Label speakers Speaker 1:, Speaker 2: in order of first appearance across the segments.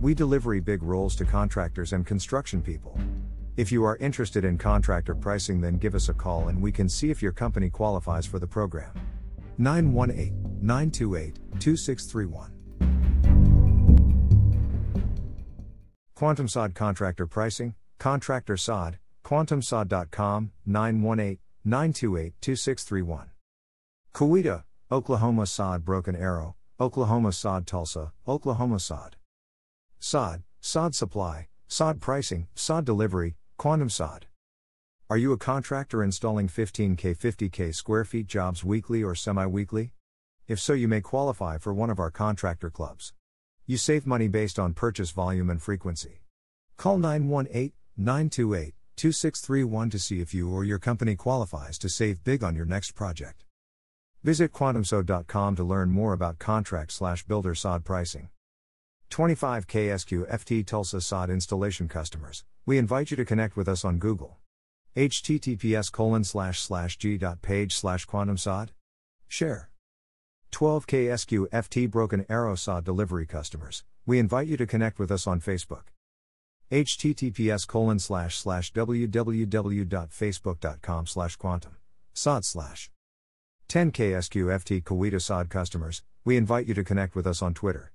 Speaker 1: We delivery big rolls to contractors and construction people. If you are interested in contractor pricing, then give us a call and we can see if your company qualifies for the program. 918 928 2631. Quantum Sod Contractor Pricing, Contractor Sod, quantumsod.com, 918 928 2631. Coweta, Oklahoma Sod Broken Arrow, Oklahoma Sod Tulsa, Oklahoma Sod. Sod, Sod Supply, Sod Pricing, Sod Delivery, Quantum Sod. Are you a contractor installing 15K 50K square feet jobs weekly or semi weekly? If so, you may qualify for one of our contractor clubs. You save money based on purchase volume and frequency. Call 918 928 2631 to see if you or your company qualifies to save big on your next project. Visit quantumsod.com to learn more about contract slash builder sod pricing. 25K SQFT Tulsa sod installation customers, we invite you to connect with us on Google. https colon slash slash g dot page slash quantum sod. Share. 12K SQFT Broken Arrow sod delivery customers, we invite you to connect with us on Facebook https colon slash slash www.facebook.com slash quantum sod slash 10ksqft Coweta sod customers we invite you to connect with us on twitter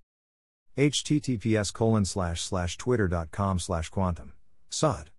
Speaker 1: https colon slash slash twitter.com slash quantum. Sod